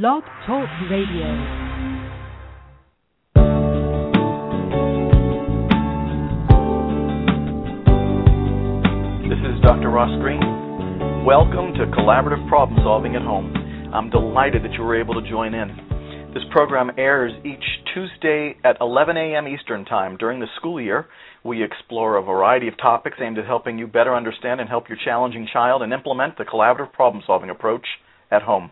Blog Talk Radio. This is Dr. Ross Greene. Welcome to Collaborative Problem Solving at Home. I'm delighted that you were able to join in. This program airs each Tuesday at 11 a.m. Eastern Time during the school year. We explore a variety of topics aimed at helping you better understand and help your challenging child and implement the collaborative problem solving approach at home.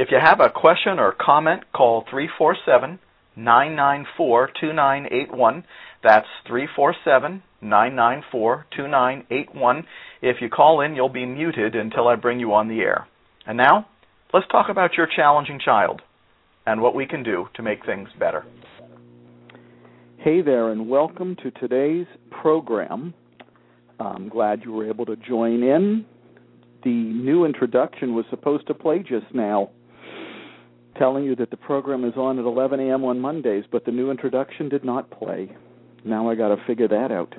If you have a question or comment, call 347 994 2981. That's 347 994 2981. If you call in, you'll be muted until I bring you on the air. And now, let's talk about your challenging child and what we can do to make things better. Hey there, and welcome to today's program. I'm glad you were able to join in. The new introduction was supposed to play just now, telling you that the program is on at 11 a.m. on Mondays, but the new introduction did not play. Now I got to figure that out.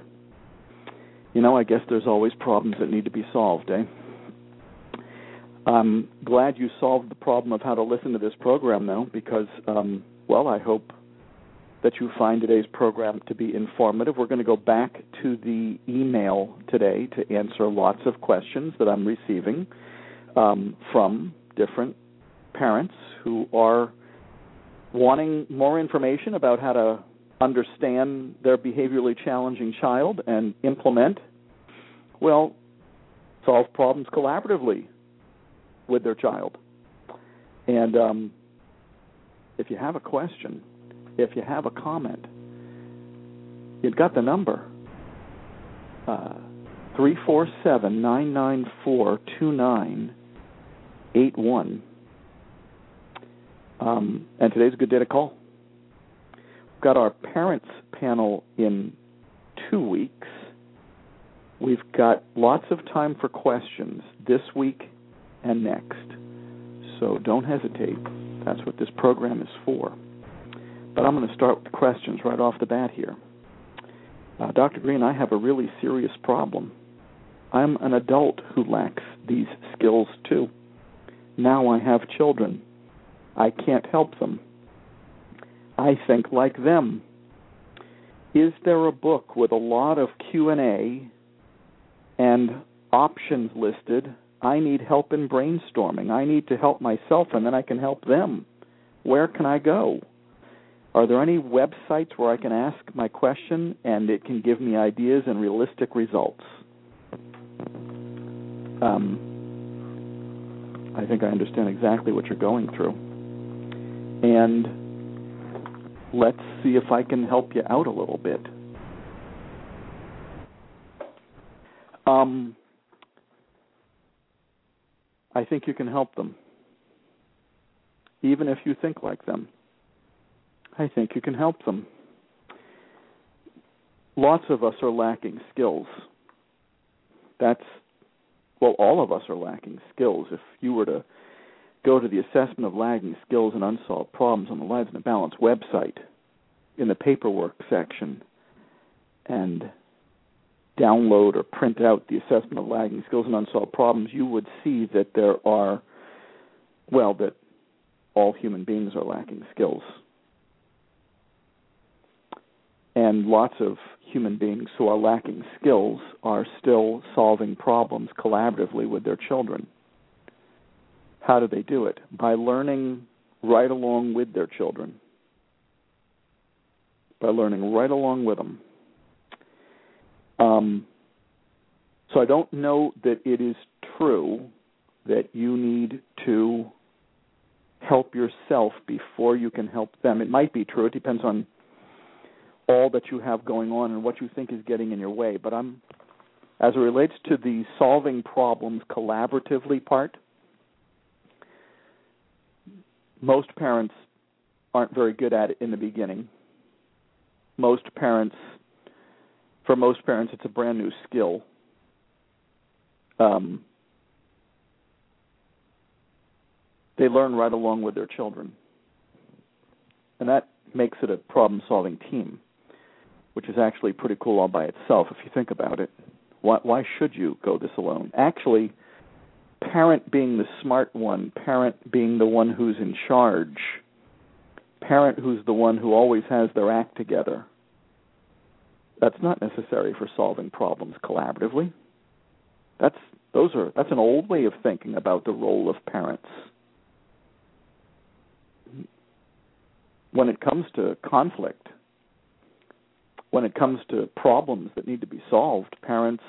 You know, I guess there's always problems that need to be solved, eh? I'm glad you solved the problem of how to listen to this program, though, because, um, well, I hope that you find today's program to be informative. We're going to go back to the email today to answer lots of questions that I'm receiving um, from different parents who are wanting more information about how to understand their behaviorally challenging child and implement, well, solve problems collaboratively with their child. And um, if you have a question, if you have a comment, you've got the number. Uh, three four seven nine nine four two nine eight one. Um, and today's a good day to call. We've got our parents panel in two weeks. We've got lots of time for questions this week and next. So don't hesitate. That's what this program is for. But I'm going to start with questions right off the bat here. Uh, Dr. Greene, I have a really serious problem. I'm an adult who lacks these skills too. Now I have children. I can't help them. I think like them. Is there a book with a lot of Q&A and options listed? I need help in brainstorming. I need to help myself and then I can help them. Where can I go? Are there any websites where I can ask my question and it can give me ideas and realistic results? Um, I think I understand exactly what you're going through. And let's see if I can help you out a little bit. Um, I think you can help them, even if you think like them. I think you can help them. Lots of us are lacking skills. That's, well, all of us are lacking skills. If you were to go to the assessment of lagging skills and unsolved problems on the Lives in Balance website in the paperwork section and download or print out the assessment of lagging skills and unsolved problems, you would see that there are, well, that all human beings are lacking skills and lots of human beings who are lacking skills are still solving problems collaboratively with their children. How do they do it? By learning right along with their children. By learning right along with them. Um, so I don't know that it is true that you need to help yourself before you can help them. It might be true. It depends on all that you have going on and what you think is getting in your way. But I'm, as it relates to the solving problems collaboratively part, most parents aren't very good at it in the beginning. Most parents, for most parents, it's a brand new skill. Um, they learn right along with their children. And that makes it a problem solving team which is actually pretty cool all by itself if you think about it. Why, why should you go this alone? Actually, parent being the smart one, parent being the one who's in charge, parent who's the one who always has their act together. That's not necessary for solving problems collaboratively. That's those are that's an old way of thinking about the role of parents. When it comes to conflict, when it comes to problems that need to be solved, parents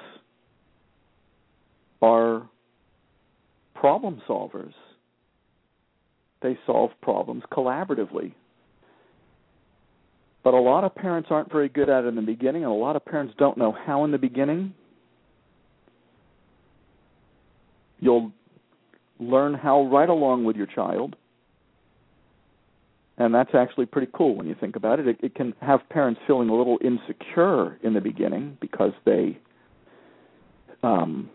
are problem solvers. They solve problems collaboratively. But a lot of parents aren't very good at it in the beginning, and a lot of parents don't know how in the beginning. You'll learn how right along with your child. And that's actually pretty cool when you think about it. It, it can have parents feeling a little insecure in the beginning because they um,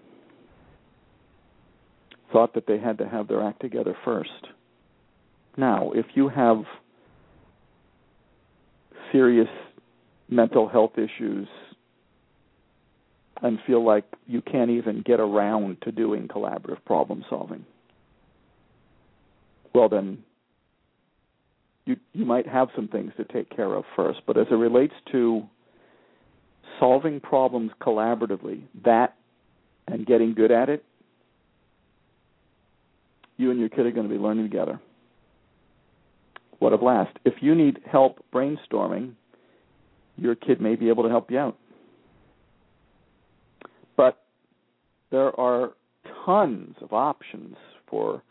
thought that they had to have their act together first. Now, if you have serious mental health issues and feel like you can't even get around to doing collaborative problem solving, well then you you might have some things to take care of first. But as it relates to solving problems collaboratively, that and getting good at it you and your kid are going to be learning together. What a blast. If you need help brainstorming, your kid may be able to help you out. But there are tons of options for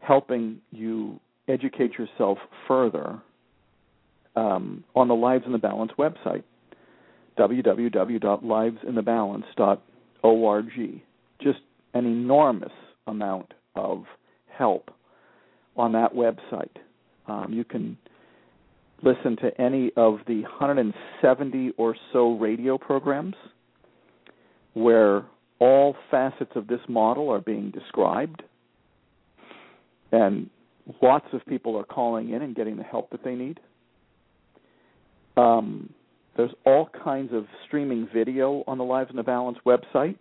helping you educate yourself further um, on the Lives in the Balance website, www.livesinthebalance.org. Just an enormous amount of help on that website. Um, you can listen to any of the 170 or so radio programs where all facets of this model are being described. And lots of people are calling in and getting the help that they need. Um, there's all kinds of streaming video on the Lives in the Balance website.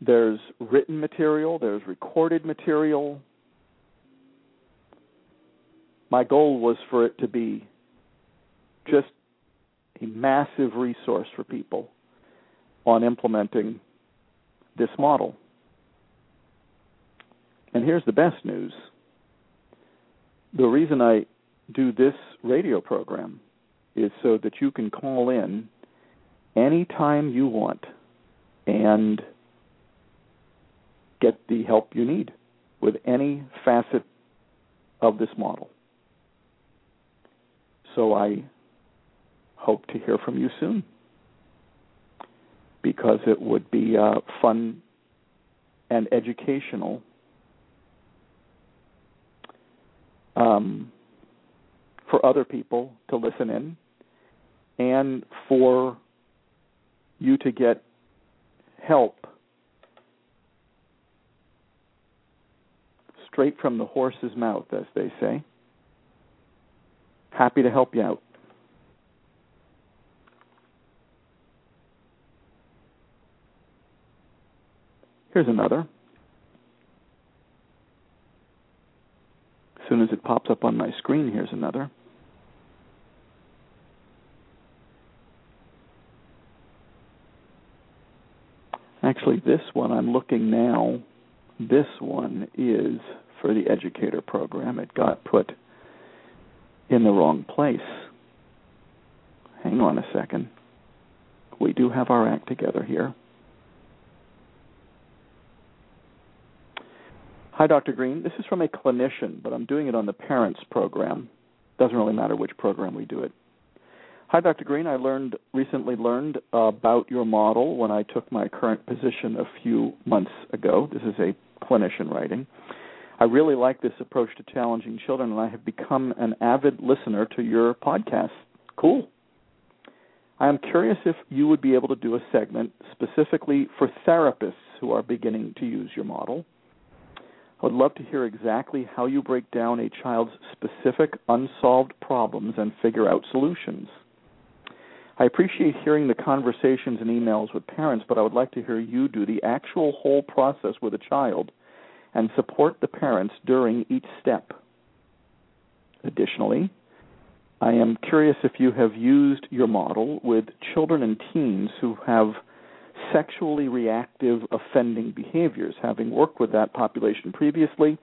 There's written material, there's recorded material. My goal was for it to be just a massive resource for people on implementing this model. And here's the best news the reason I do this radio program is so that you can call in anytime you want and get the help you need with any facet of this model. So I hope to hear from you soon because it would be uh, fun and educational um, for other people to listen in and for you to get help straight from the horse's mouth, as they say. Happy to help you out. Here's another. As soon as it pops up on my screen, here's another. Actually, this one I'm looking now, this one is for the educator program. It got put in the wrong place. Hang on a second. We do have our act together here. Hi, Dr. Greene. This is from a clinician, but I'm doing it on the parents program. Doesn't really matter which program we do it. Hi, Dr. Greene. I learned recently learned about your model when I took my current position a few months ago. This is a clinician writing. I really like this approach to challenging children, and I have become an avid listener to your podcast. Cool. I am curious if you would be able to do a segment specifically for therapists who are beginning to use your model. I would love to hear exactly how you break down a child's specific unsolved problems and figure out solutions. I appreciate hearing the conversations and emails with parents, but I would like to hear you do the actual whole process with a child and support the parents during each step. Additionally, I am curious if you have used your model with children and teens who have sexually reactive offending behaviors. Having worked with that population previously,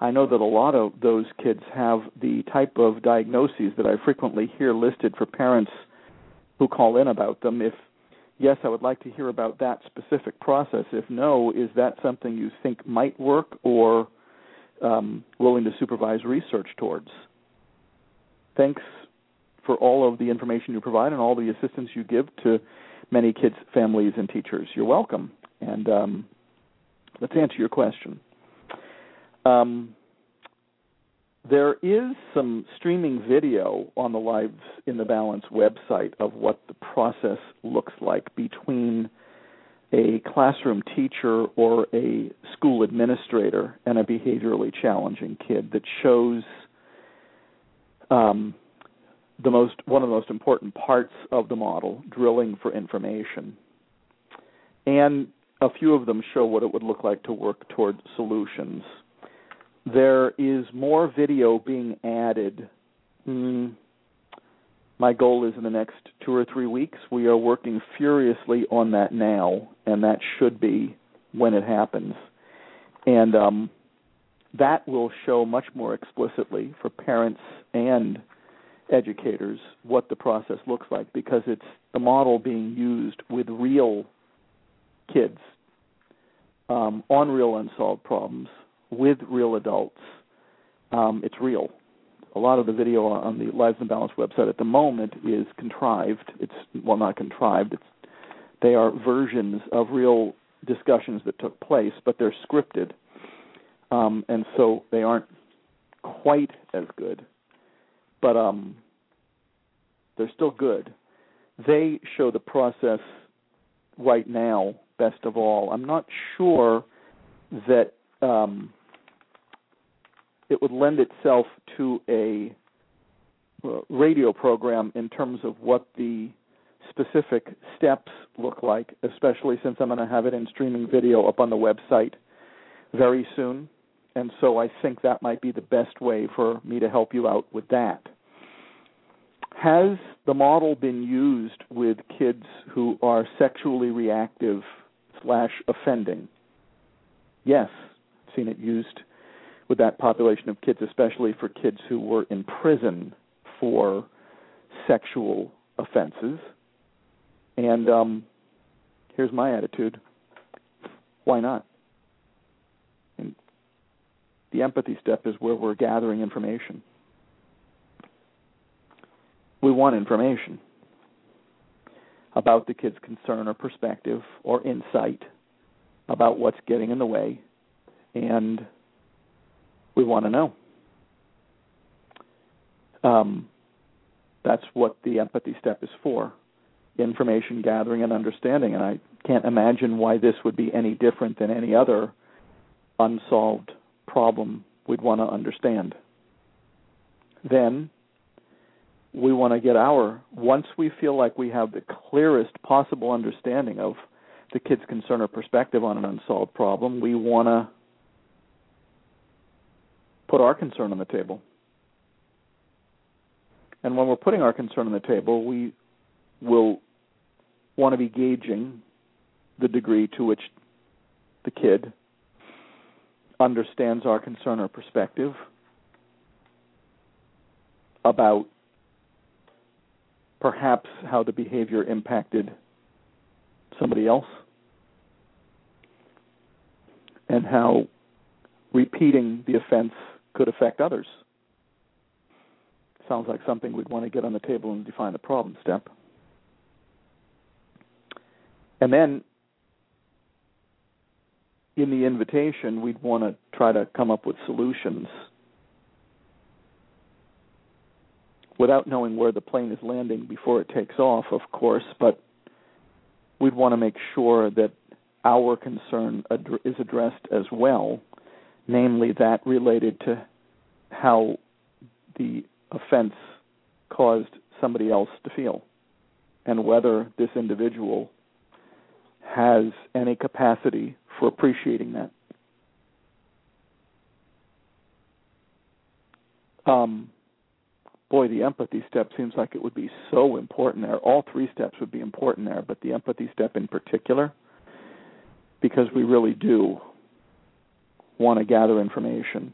I know that a lot of those kids have the type of diagnoses that I frequently hear listed for parents who call in about them. If yes, I would like to hear about that specific process. If no, is that something you think might work or um, willing to supervise research towards? Thanks for all of the information you provide and all the assistance you give to many kids, families, and teachers. You're welcome. And um, let's answer your question. Um, there is some streaming video on the Lives in the Balance website of what the process looks like between a classroom teacher or a school administrator and a behaviorally challenging kid that shows um, the most one of the most important parts of the model, drilling for information. And a few of them show what it would look like to work toward solutions. There is more video being added. Mm, my goal is in the next two or three weeks. We are working furiously on that now, and that should be when it happens. And um, that will show much more explicitly for parents and educators what the process looks like because it's the model being used with real kids um, on real unsolved problems with real adults. Um, it's real. A lot of the video on the Lives in Balance website at the moment is contrived. It's well, not contrived. It's they are versions of real discussions that took place, but they're scripted, um, and so they aren't quite as good but um, they're still good. They show the process right now best of all. I'm not sure that um, it would lend itself to a uh, radio program in terms of what the specific steps look like, especially since I'm going to have it in streaming video up on the website very soon. And so I think that might be the best way for me to help you out with that. Has the model been used with kids who are sexually reactive slash offending? Yes, I've seen it used with that population of kids, especially for kids who were in prison for sexual offenses. And um, here's my attitude: Why not? And the empathy step is where we're gathering information we want information about the kid's concern or perspective or insight about what's getting in the way, and we want to know. Um, that's what the empathy step is for information gathering and understanding. And I can't imagine why this would be any different than any other unsolved problem we'd want to understand. Then we want to get our once we feel like we have the clearest possible understanding of the kid's concern or perspective on an unsolved problem, we want to put our concern on the table. And when we're putting our concern on the table, we will want to be gauging the degree to which the kid understands our concern or perspective about perhaps how the behavior impacted somebody else and how repeating the offense could affect others. Sounds like something we'd want to get on the table and define the problem step. And then in the invitation, we'd want to try to come up with solutions without knowing where the plane is landing before it takes off, of course, but we'd want to make sure that our concern ad- is addressed as well, namely that related to how the offense caused somebody else to feel. and whether this individual has any capacity for appreciating that. Um, boy, the empathy step seems like it would be so important there. All three steps would be important there, but the empathy step in particular, because we really do want to gather information.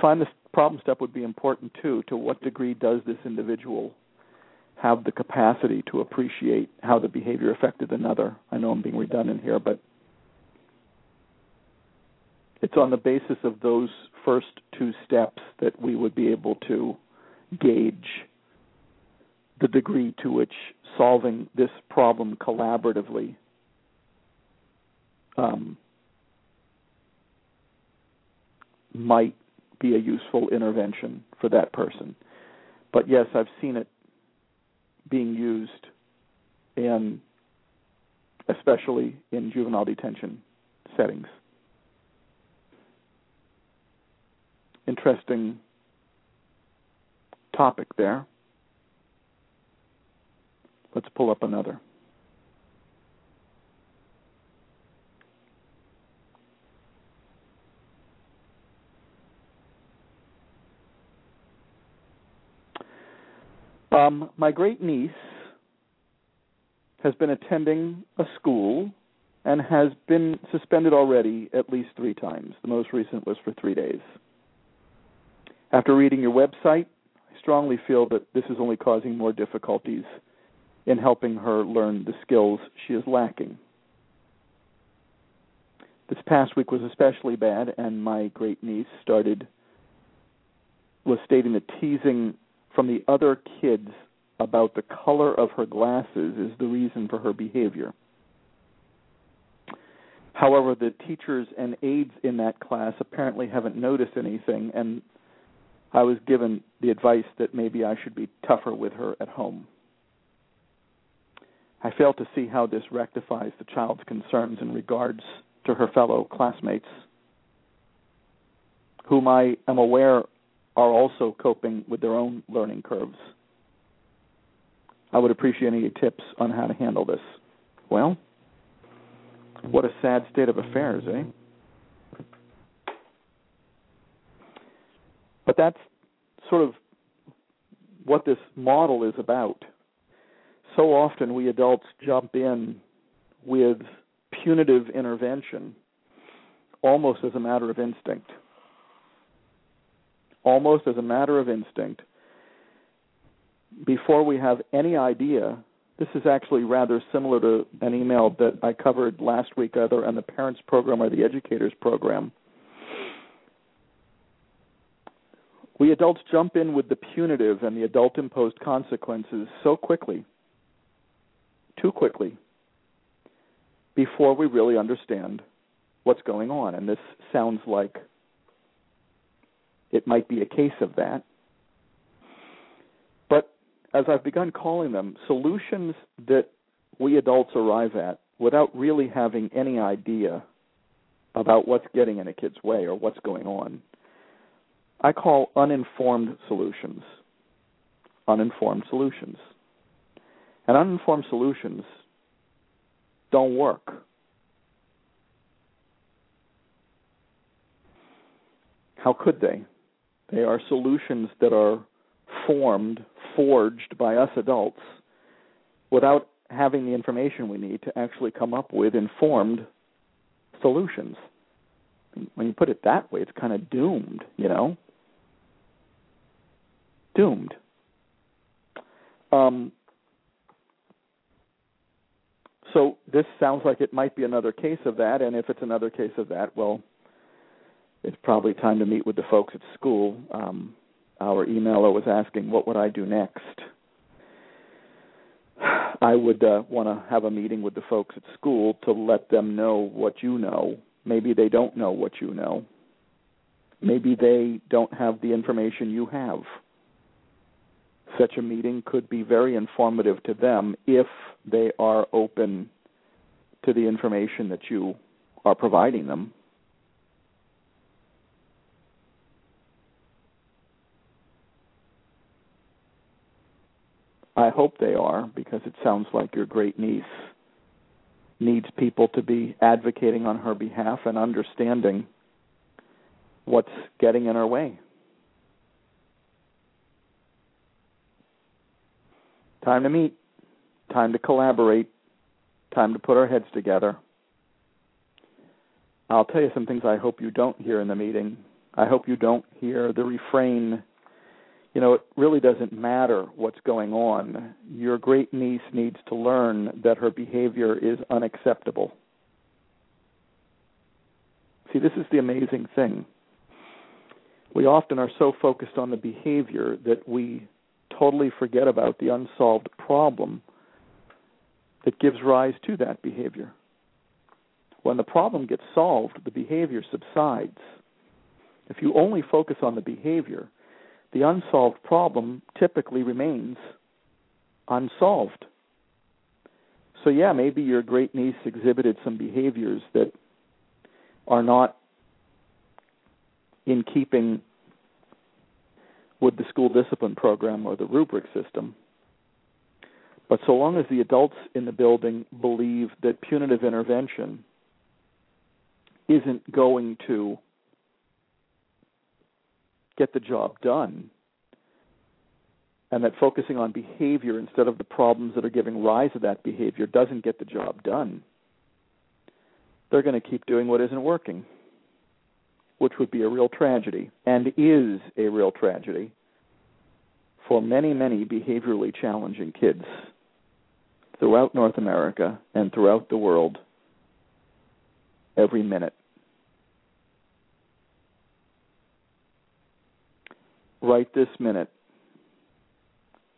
Find this problem step would be important too? To what degree does this individual have the capacity to appreciate how the behavior affected another? I know I'm being redundant here, but it's on the basis of those first two steps that we would be able to gauge the degree to which solving this problem collaboratively um, might be a useful intervention for that person. But yes, I've seen it being used in especially in juvenile detention settings. Interesting topic there. Let's pull up another. Um, my great niece has been attending a school and has been suspended already at least three times. The most recent was for three days. After reading your website, I strongly feel that this is only causing more difficulties in helping her learn the skills she is lacking. This past week was especially bad, and my great niece started was stating that teasing from the other kids about the color of her glasses is the reason for her behavior. However, the teachers and aides in that class apparently haven't noticed anything, and I was given the advice that maybe I should be tougher with her at home. I fail to see how this rectifies the child's concerns in regards to her fellow classmates, whom I am aware are also coping with their own learning curves. I would appreciate any tips on how to handle this. Well, what a sad state of affairs, eh? But that's sort of what this model is about. So often we adults jump in with punitive intervention almost as a matter of instinct. Almost as a matter of instinct. Before we have any idea, this is actually rather similar to an email that I covered last week, either on the parents program or the educators program We adults jump in with the punitive and the adult imposed consequences so quickly, too quickly, before we really understand what's going on. And this sounds like it might be a case of that. But as I've begun calling them, solutions that we adults arrive at without really having any idea about what's getting in a kid's way or what's going on I call uninformed solutions. Uninformed solutions. And uninformed solutions don't work. How could they? They are solutions that are formed, forged by us adults without having the information we need to actually come up with informed solutions. When you put it that way, it's kind of doomed, you know? doomed. Um, so this sounds like it might be another case of that, and if it's another case of that, well, it's probably time to meet with the folks at school. Um, our emailer was asking, what would I do next? I would uh, want to have a meeting with the folks at school to let them know what you know. Maybe they don't know what you know. Maybe they don't have the information you have such a meeting could be very informative to them if they are open to the information that you are providing them. I hope they are because it sounds like your great niece needs people to be advocating on her behalf and understanding what's getting in her way. Time to meet, time to collaborate, time to put our heads together. I'll tell you some things I hope you don't hear in the meeting. I hope you don't hear the refrain, you know, it really doesn't matter what's going on. Your great niece needs to learn that her behavior is unacceptable. See, this is the amazing thing. We often are so focused on the behavior that we totally forget about the unsolved problem that gives rise to that behavior. When the problem gets solved, the behavior subsides. If you only focus on the behavior, the unsolved problem typically remains unsolved. So, yeah, maybe your great niece exhibited some behaviors that are not in keeping with the school discipline program or the rubric system. But so long as the adults in the building believe that punitive intervention isn't going to get the job done, and that focusing on behavior instead of the problems that are giving rise to that behavior doesn't get the job done, they're going to keep doing what isn't working which would be a real tragedy and is a real tragedy for many, many behaviorally challenging kids throughout North America and throughout the world every minute. Right this minute,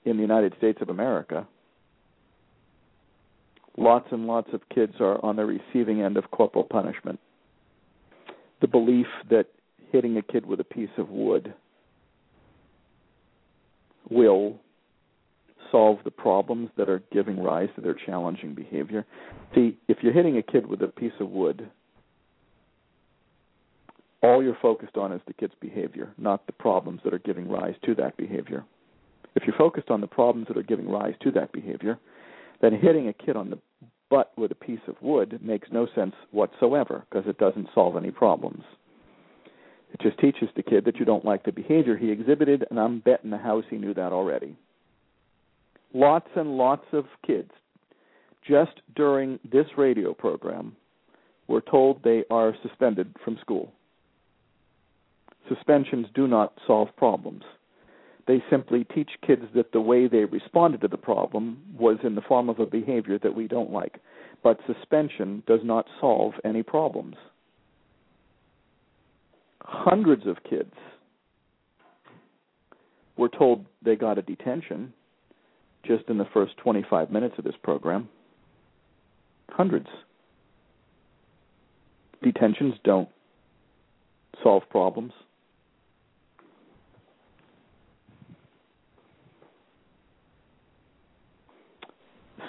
in the United States of America, lots and lots of kids are on the receiving end of corporal punishment the belief that hitting a kid with a piece of wood will solve the problems that are giving rise to their challenging behavior. See, if you're hitting a kid with a piece of wood, all you're focused on is the kid's behavior, not the problems that are giving rise to that behavior. If you're focused on the problems that are giving rise to that behavior, then hitting a kid on the butt with a piece of wood makes no sense whatsoever because it doesn't solve any problems. It just teaches the kid that you don't like the behavior he exhibited, and I'm betting the house he knew that already. Lots and lots of kids, just during this radio program, were told they are suspended from school. Suspensions do not solve problems. They simply teach kids that the way they responded to the problem was in the form of a behavior that we don't like. But suspension does not solve any problems. Hundreds of kids were told they got a detention just in the first 25 minutes of this program. Hundreds. Detentions don't solve problems.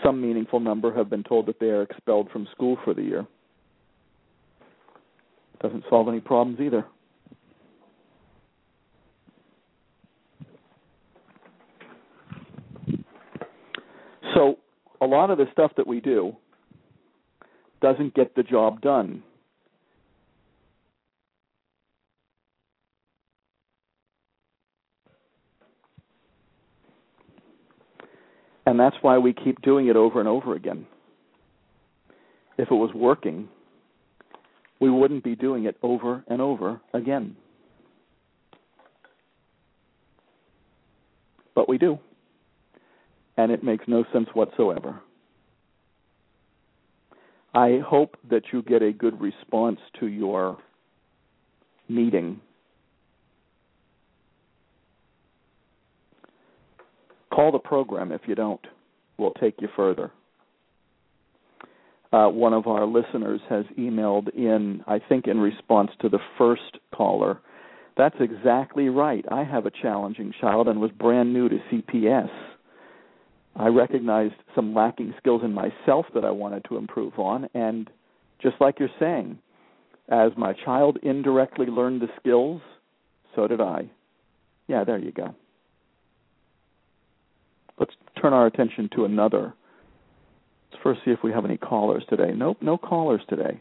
Some meaningful number have been told that they are expelled from school for the year. Doesn't solve any problems either. So, a lot of the stuff that we do doesn't get the job done. And that's why we keep doing it over and over again. If it was working, we wouldn't be doing it over and over again. But we do. And it makes no sense whatsoever. I hope that you get a good response to your meeting Call the program if you don't. We'll take you further. Uh, one of our listeners has emailed in, I think, in response to the first caller. That's exactly right. I have a challenging child and was brand new to CPS. I recognized some lacking skills in myself that I wanted to improve on, and just like you're saying, as my child indirectly learned the skills, so did I. Yeah, there you go turn our attention to another. Let's first see if we have any callers today. Nope, no callers today.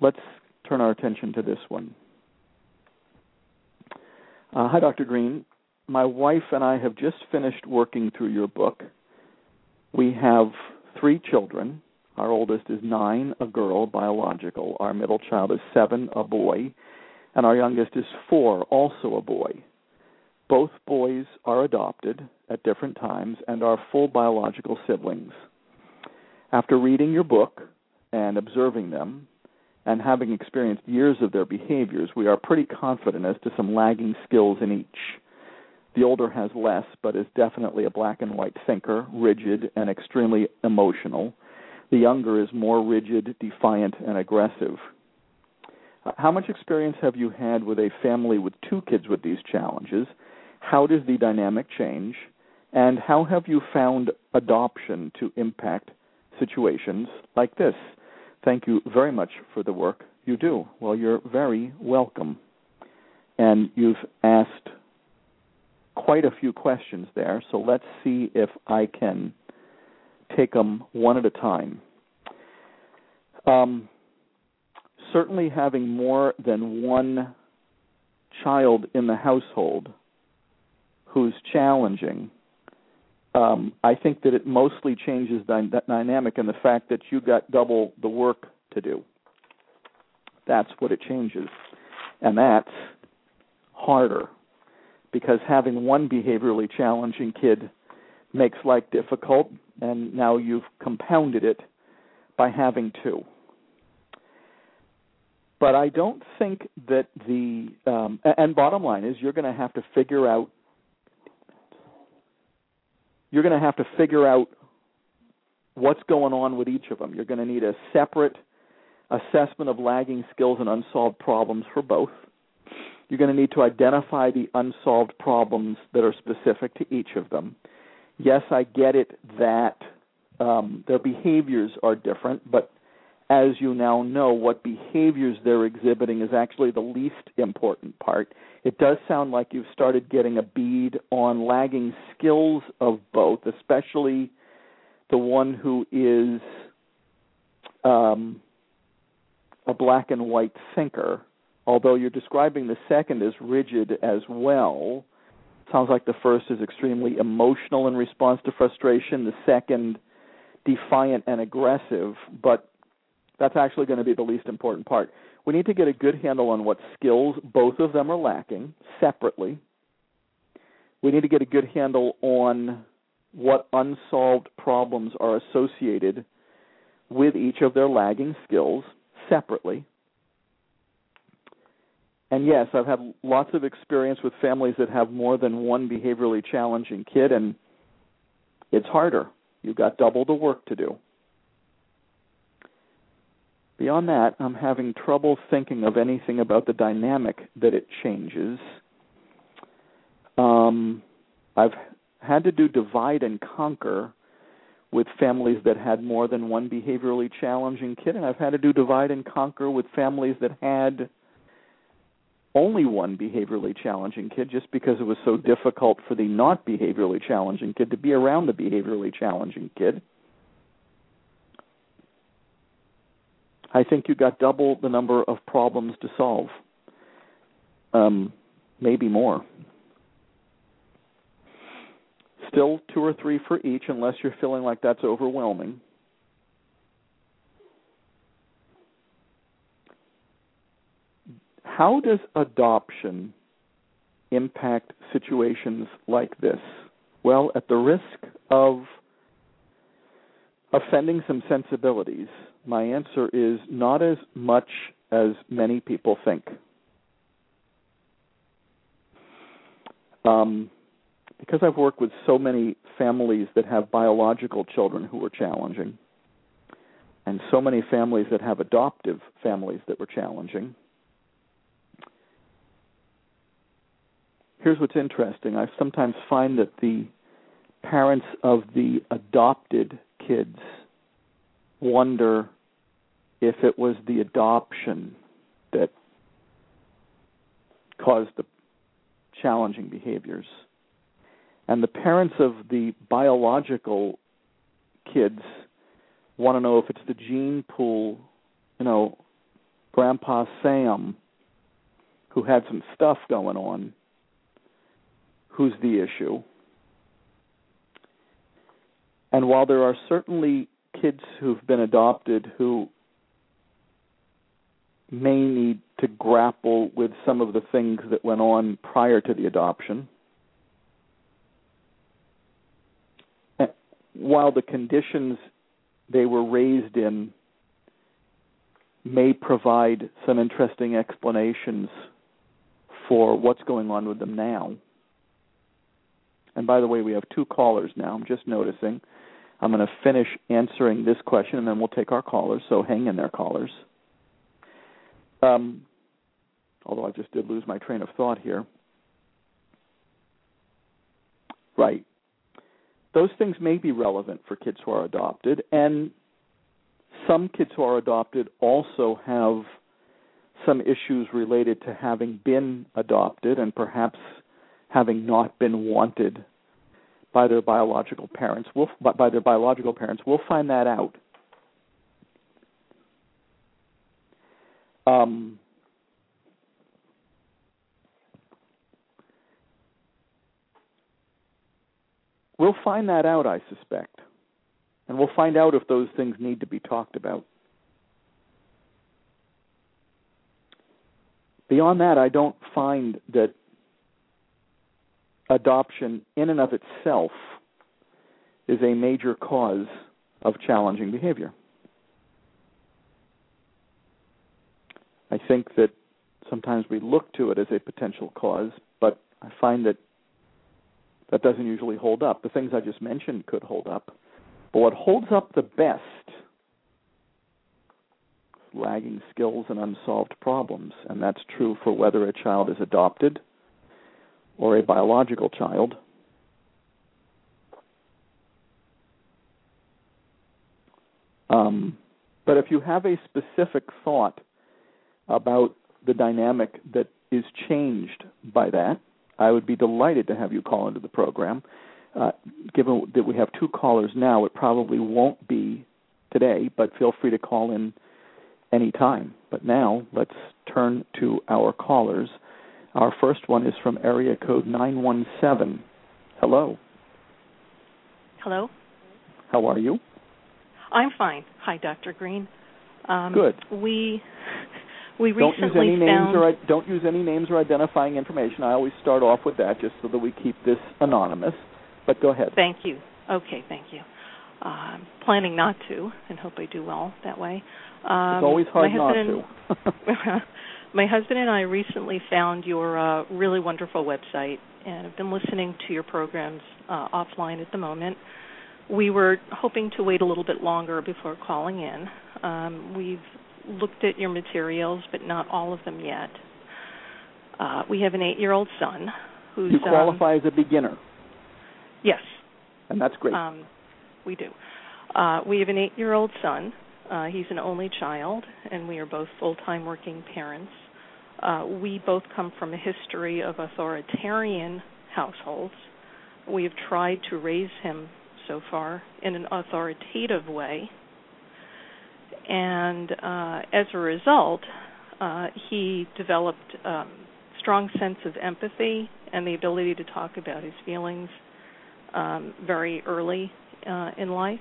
Let's turn our attention to this one. Uh, hi, Dr. Greene. My wife and I have just finished working through your book. We have three children. Our oldest is nine, a girl, biological. Our middle child is seven, a boy. And our youngest is four, also a boy. Both boys are adopted at different times and are full biological siblings. After reading your book and observing them, and having experienced years of their behaviors, we are pretty confident as to some lagging skills in each. The older has less, but is definitely a black and white thinker, rigid, and extremely emotional. The younger is more rigid, defiant, and aggressive. How much experience have you had with a family with two kids with these challenges? How does the dynamic change? And how have you found adoption to impact situations like this? Thank you very much for the work you do. Well, you're very welcome. And you've asked quite a few questions there, so let's see if I can take them one at a time. Um, certainly, having more than one child in the household who's challenging, um, I think that it mostly changes that dynamic and the fact that you got double the work to do. That's what it changes. And that's harder because having one behaviorally challenging kid makes life difficult, and now you've compounded it by having two. But I don't think that the um, and bottom line is you're going to have to figure out you're going to have to figure out what's going on with each of them. You're going to need a separate assessment of lagging skills and unsolved problems for both. You're going to need to identify the unsolved problems that are specific to each of them. Yes, I get it that um, their behaviors are different, but as you now know, what behaviors they're exhibiting is actually the least important part. It does sound like you've started getting a bead on lagging skills of both, especially the one who is um, a black and white thinker although you're describing the second as rigid as well. Sounds like the first is extremely emotional in response to frustration, the second defiant and aggressive, but that's actually going to be the least important part. We need to get a good handle on what skills both of them are lacking separately. We need to get a good handle on what unsolved problems are associated with each of their lagging skills separately. And yes, I've had lots of experience with families that have more than one behaviorally challenging kid, and it's harder. You've got double the work to do. Beyond that, I'm having trouble thinking of anything about the dynamic that it changes. Um, I've had to do divide and conquer with families that had more than one behaviorally challenging kid, and I've had to do divide and conquer with families that had only one behaviorally challenging kid just because it was so difficult for the not behaviorally challenging kid to be around the behaviorally challenging kid. I think you got double the number of problems to solve. Um, maybe more. Still two or three for each, unless you're feeling like that's overwhelming. How does adoption impact situations like this? Well, at the risk of offending some sensibilities, my answer is not as much as many people think. Um, because I've worked with so many families that have biological children who were challenging, and so many families that have adoptive families that were challenging, here's what's interesting. I sometimes find that the parents of the adopted kids wonder if it was the adoption that caused the challenging behaviors. and the parents of the biological kids want to know if it's the gene pool, you know, Grandpa Sam, who had some stuff going on, who's the issue. And while there are certainly kids who've been adopted who may need to grapple with some of the things that went on prior to the adoption, while the conditions they were raised in may provide some interesting explanations for what's going on with them now. And by the way, we have two callers now. I'm just noticing. I'm going to finish answering this question and then we'll take our callers. So hang in there, callers. Um, although I just did lose my train of thought here. Right. Those things may be relevant for kids who are adopted, and some kids who are adopted also have some issues related to having been adopted and perhaps having not been wanted by their biological parents. We'll, by their biological parents, we'll find that out. Um, we'll find that out, I suspect, and we'll find out if those things need to be talked about. Beyond that, I don't find that adoption in and of itself is a major cause of challenging behavior. I think that sometimes we look to it as a potential cause, but I find that that doesn't usually hold up. The things I just mentioned could hold up. But what holds up the best lagging skills and unsolved problems, and that's true for whether a child is adopted or a biological child. Um, but if you have a specific thought about the dynamic that is changed by that, I would be delighted to have you call into the program. Uh, given that we have two callers now, it probably won't be today, but feel free to call in any time. But now let's turn to our callers. Our first one is from area code 917. Hello. Hello. How are you? I'm fine. Hi, Dr. Greene. Um, Good. We we don't recently use any found names or don't use any names or identifying information. I always start off with that just so that we keep this anonymous. But go ahead. Thank you. Okay, thank you. Uh, I'm planning not to, and hope I do well that way. Um, it's always hard not to. my husband and I recently found your uh, really wonderful website, and have been listening to your programs uh, offline at the moment. We were hoping to wait a little bit longer before calling in. Um, we've looked at your materials, but not all of them yet. Uh, we have an eight-year-old son who's you qualify um, as a beginner, yes, and that's great. um, we do. Uh, we have an eight-year-old son. Uh, he's an only child, and we are both full-time working parents. Uh, we both come from a history of authoritarian households. We have tried to raise him so far in an authoritative way, and uh, as a result, uh, he developed um, strong sense of empathy and the ability to talk about his feelings um, very early uh, in life.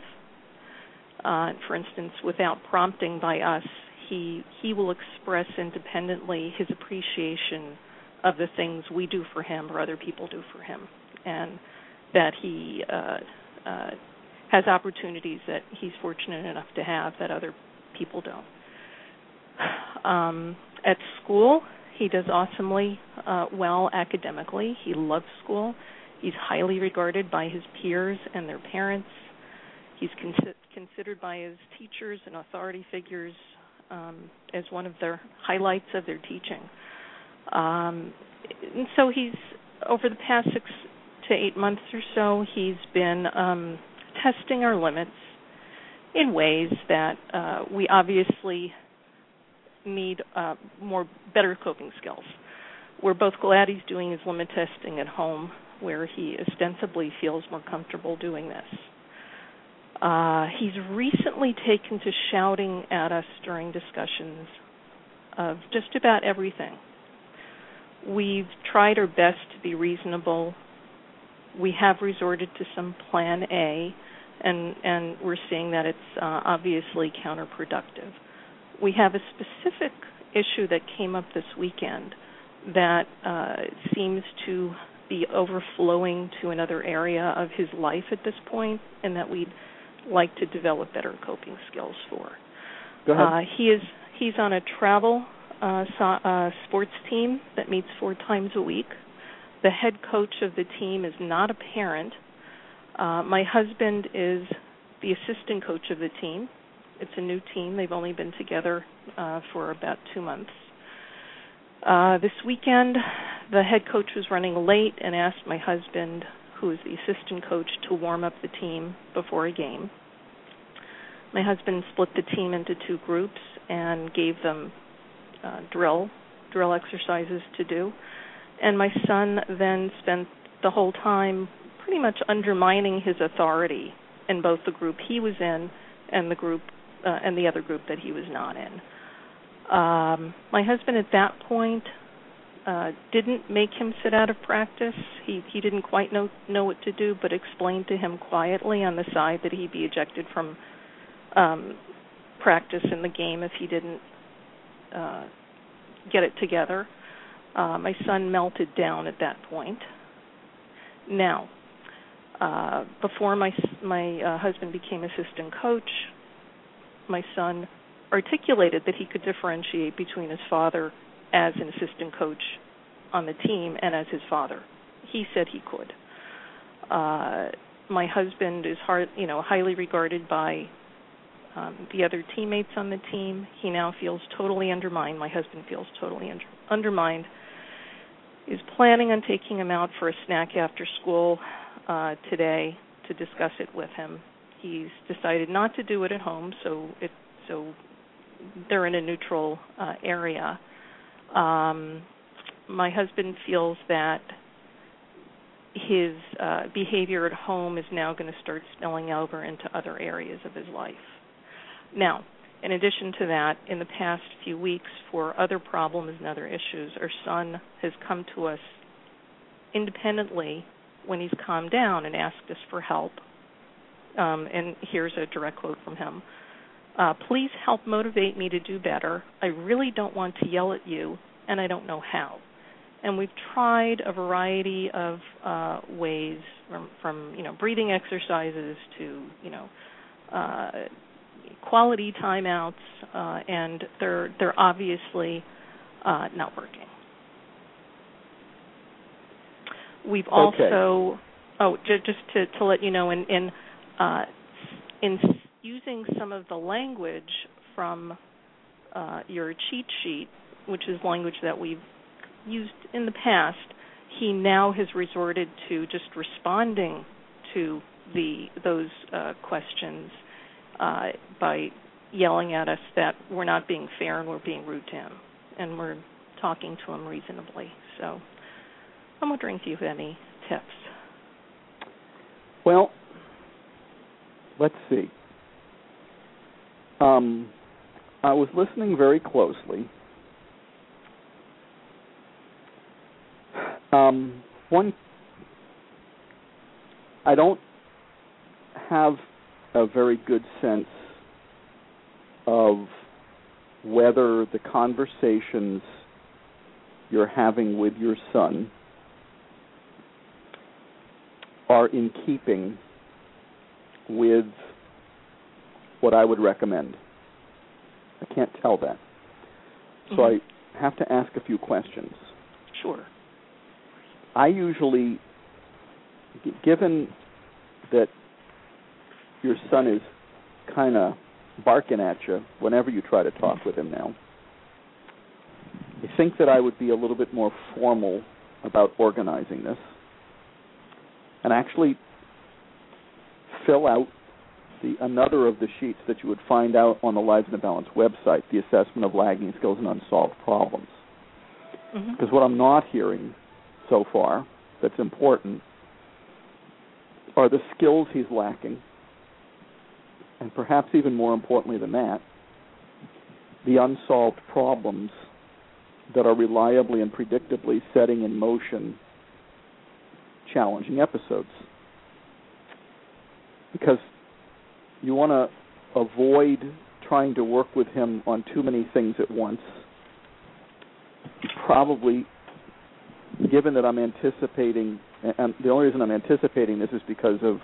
Uh, for instance, without prompting by us, he he will express independently his appreciation of the things we do for him or other people do for him, and that he uh, uh, has opportunities that he's fortunate enough to have that other people don't. Um, at school, he does awesomely uh, well academically. He loves school. He's highly regarded by his peers and their parents. He's con- considered by his teachers and authority figures um, as one of their highlights of their teaching. Um, and so he's over the past six to eight months or so, he's been um, testing our limits in ways that uh, we obviously need uh, more better coping skills. We're both glad he's doing his limit testing at home. where he ostensibly feels more comfortable doing this. Uh, he's recently taken to shouting at us during discussions of just about everything. We've tried our best to be reasonable. We have resorted to some plan A, and, and we're seeing that it's uh, obviously counterproductive. We have a specific issue that came up this weekend that uh, seems to be overflowing to another area of his life at this point, and that we'd like to develop better coping skills for. Go ahead. Uh, he is he's on a travel uh, so, uh, sports team that meets four times a week. The head coach of the team is not a parent. Uh, my husband is the assistant coach of the team. It's a new team. They've only been together uh, for about two months. Uh, this weekend, the head coach was running late and asked my husband, who is the assistant coach, to warm up the team before a game. My husband split the team into two groups and gave them uh, drill drill exercises to do, and my son then spent the whole time pretty much undermining his authority in both the group he was in and the group uh, and the other group that he was not in. Um, my husband at that point uh, didn't make him sit out of practice. He he didn't quite know know what to do, but explained to him quietly on the side that he'd be ejected from um, practice in the game if he didn't uh, get it together. Uh, my son melted down at that point. Now, uh, before my my uh, husband became assistant coach, my son articulated that he could differentiate between his father as an assistant coach on the team and as his father. He said he could. Uh, my husband is hard, you know, highly regarded by um, the other teammates on the team. He now feels totally undermined. My husband feels totally under- undermined. Is planning on taking him out for a snack after school uh, today to discuss it with him. He's decided not to do it at home, so it so they're in a neutral uh, area. Um, my husband feels that his uh, behavior at home is now going to start spilling over into other areas of his life. Now, in addition to that, in the past few weeks, for other problems and other issues, our son has come to us independently when he's calmed down and asked us for help. Um, and here's a direct quote from him uh, Please help motivate me to do better. I really don't want to yell at you, and I don't know how. And we've tried a variety of uh, ways, from, from you know breathing exercises to you know uh, quality timeouts, uh, and they're they're obviously uh, not working. We've also okay. oh j- just to to let you know in in uh, in using some of the language from uh, your cheat sheet, which is language that we've used in the past, he now has resorted to just responding to the those uh, questions uh, by yelling at us that we're not being fair and we're being rude to him, and we're talking to him reasonably. So, I'm wondering if you have any tips. Well, let's see. Um, I was listening very closely. Um, one, I don't have a very good sense of whether the conversations you're having with your son are in keeping with what I would recommend. I can't tell that. So mm-hmm. I have to ask a few questions. Sure. I usually, given that your son is kind of barking at you whenever you try to talk with him now, I think that I would be a little bit more formal about organizing this and actually fill out the another of the sheets that you would find out on the Lives in the Balance website, the assessment of lagging skills and unsolved problems. Mm-hmm. Because what I'm not hearing so far that's important are the skills he's lacking, and perhaps even more importantly than that, the unsolved problems that are reliably and predictably setting in motion challenging episodes. Because you want to avoid trying to work with him on too many things at once. Probably, given that I'm anticipating, and the only reason I'm anticipating this is because of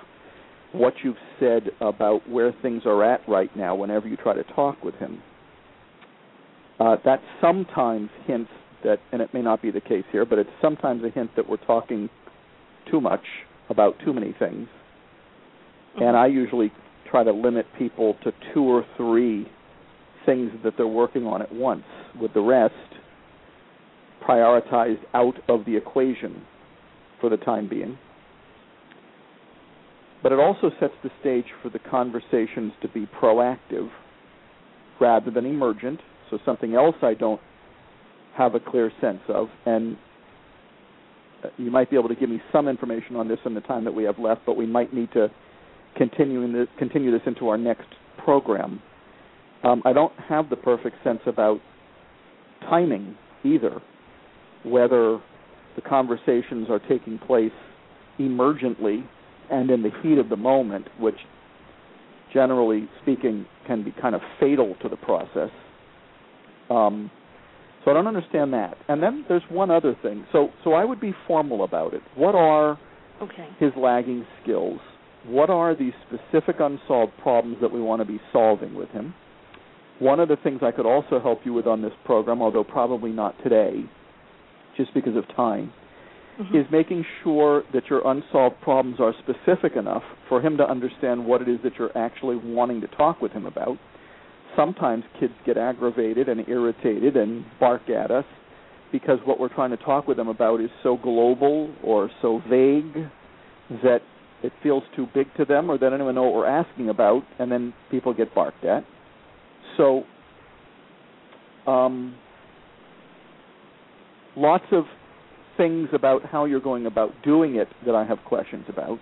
what you've said about where things are at right now whenever you try to talk with him. Uh, that sometimes hints that, and it may not be the case here, but it's sometimes a hint that we're talking too much about too many things. Mm-hmm. And I usually try to limit people to two or three things that they're working on at once, with the rest prioritized out of the equation for the time being. But it also sets the stage for the conversations to be proactive rather than emergent. So something else I don't have a clear sense of, and uh, you might be able to give me some information on this in the time that we have left, but we might need to continue this, continue this into our next program. Um, I don't have the perfect sense about timing either, whether the conversations are taking place emergently and in the heat of the moment, which generally speaking can be kind of fatal to the process. Um, so I don't understand that. And then there's one other thing. So so I would be formal about it. What are okay. his lagging skills? What are these specific unsolved problems that we want to be solving with him? One of the things I could also help you with on this program, although probably not today, just because of time, mm-hmm. is making sure that your unsolved problems are specific enough for him to understand what it is that you're actually wanting to talk with him about sometimes kids get aggravated and irritated and bark at us because what we're trying to talk with them about is so global or so vague that it feels too big to them or they don't even know what we're asking about and then people get barked at. So um, lots of things about how you're going about doing it that I have questions about.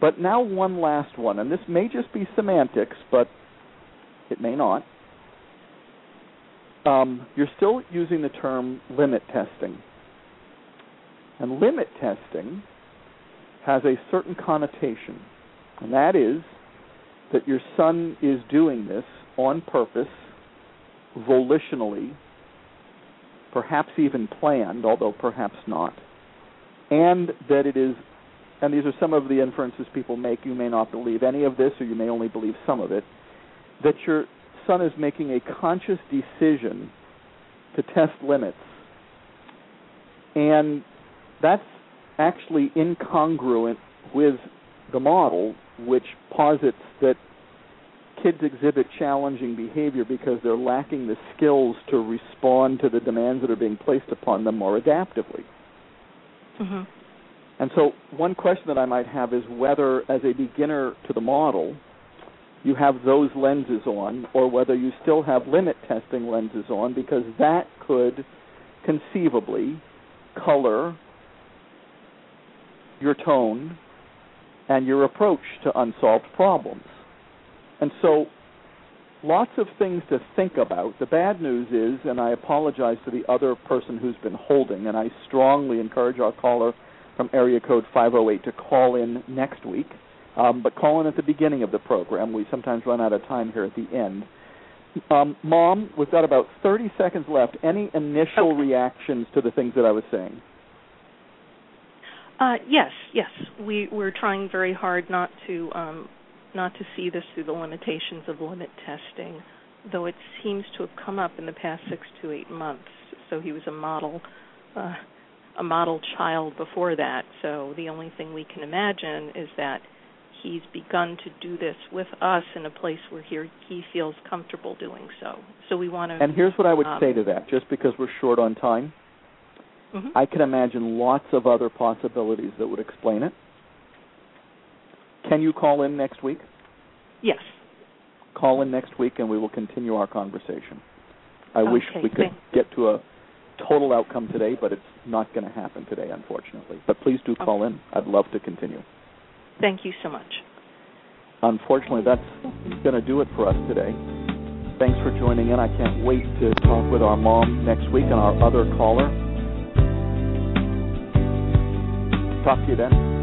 But now one last one, and this may just be semantics, but it may not. Um, you're still using the term limit testing. And limit testing has a certain connotation, and that is that your son is doing this on purpose, volitionally, perhaps even planned, although perhaps not, and that it is, and these are some of the inferences people make. You may not believe any of this, or you may only believe some of it that your son is making a conscious decision to test limits. And that's actually incongruent with the model, which posits that kids exhibit challenging behavior because they're lacking the skills to respond to the demands that are being placed upon them more adaptively. Mm-hmm. And so, one question that I might have is whether, as a beginner to the model, you have those lenses on, or whether you still have limit testing lenses on, because that could conceivably color your tone and your approach to unsolved problems. And so, lots of things to think about. The bad news is, and I apologize to the other person who's been holding, and I strongly encourage our caller from area code 508 to call in next week um, but call in at the beginning of the program. We sometimes run out of time here at the end. Um, Mom, we've got about 30 seconds left. Any initial okay. reactions to the things that I was saying? Uh, yes, yes. We we're trying very hard not to um, not to see this through the limitations of limit testing, though it seems to have come up in the past six to eight months. So he was a model uh, a model child before that. So the only thing we can imagine is that he's begun to do this with us in a place where he, he feels comfortable doing so. So we want to. And here's what I would um, say to that, just because we're short on time. Mm-hmm. I can imagine lots of other possibilities that would explain it. Can you call in next week? Yes. Call in next week and we will continue our conversation. I okay, wish we could get to a total outcome today, but it's not going to happen today, unfortunately. But please do call in. I'd love to continue. Thank you so much. Unfortunately, that's going to do it for us today. Thanks for joining in. I can't wait to talk with our mom next week and our other caller. Fuck you then.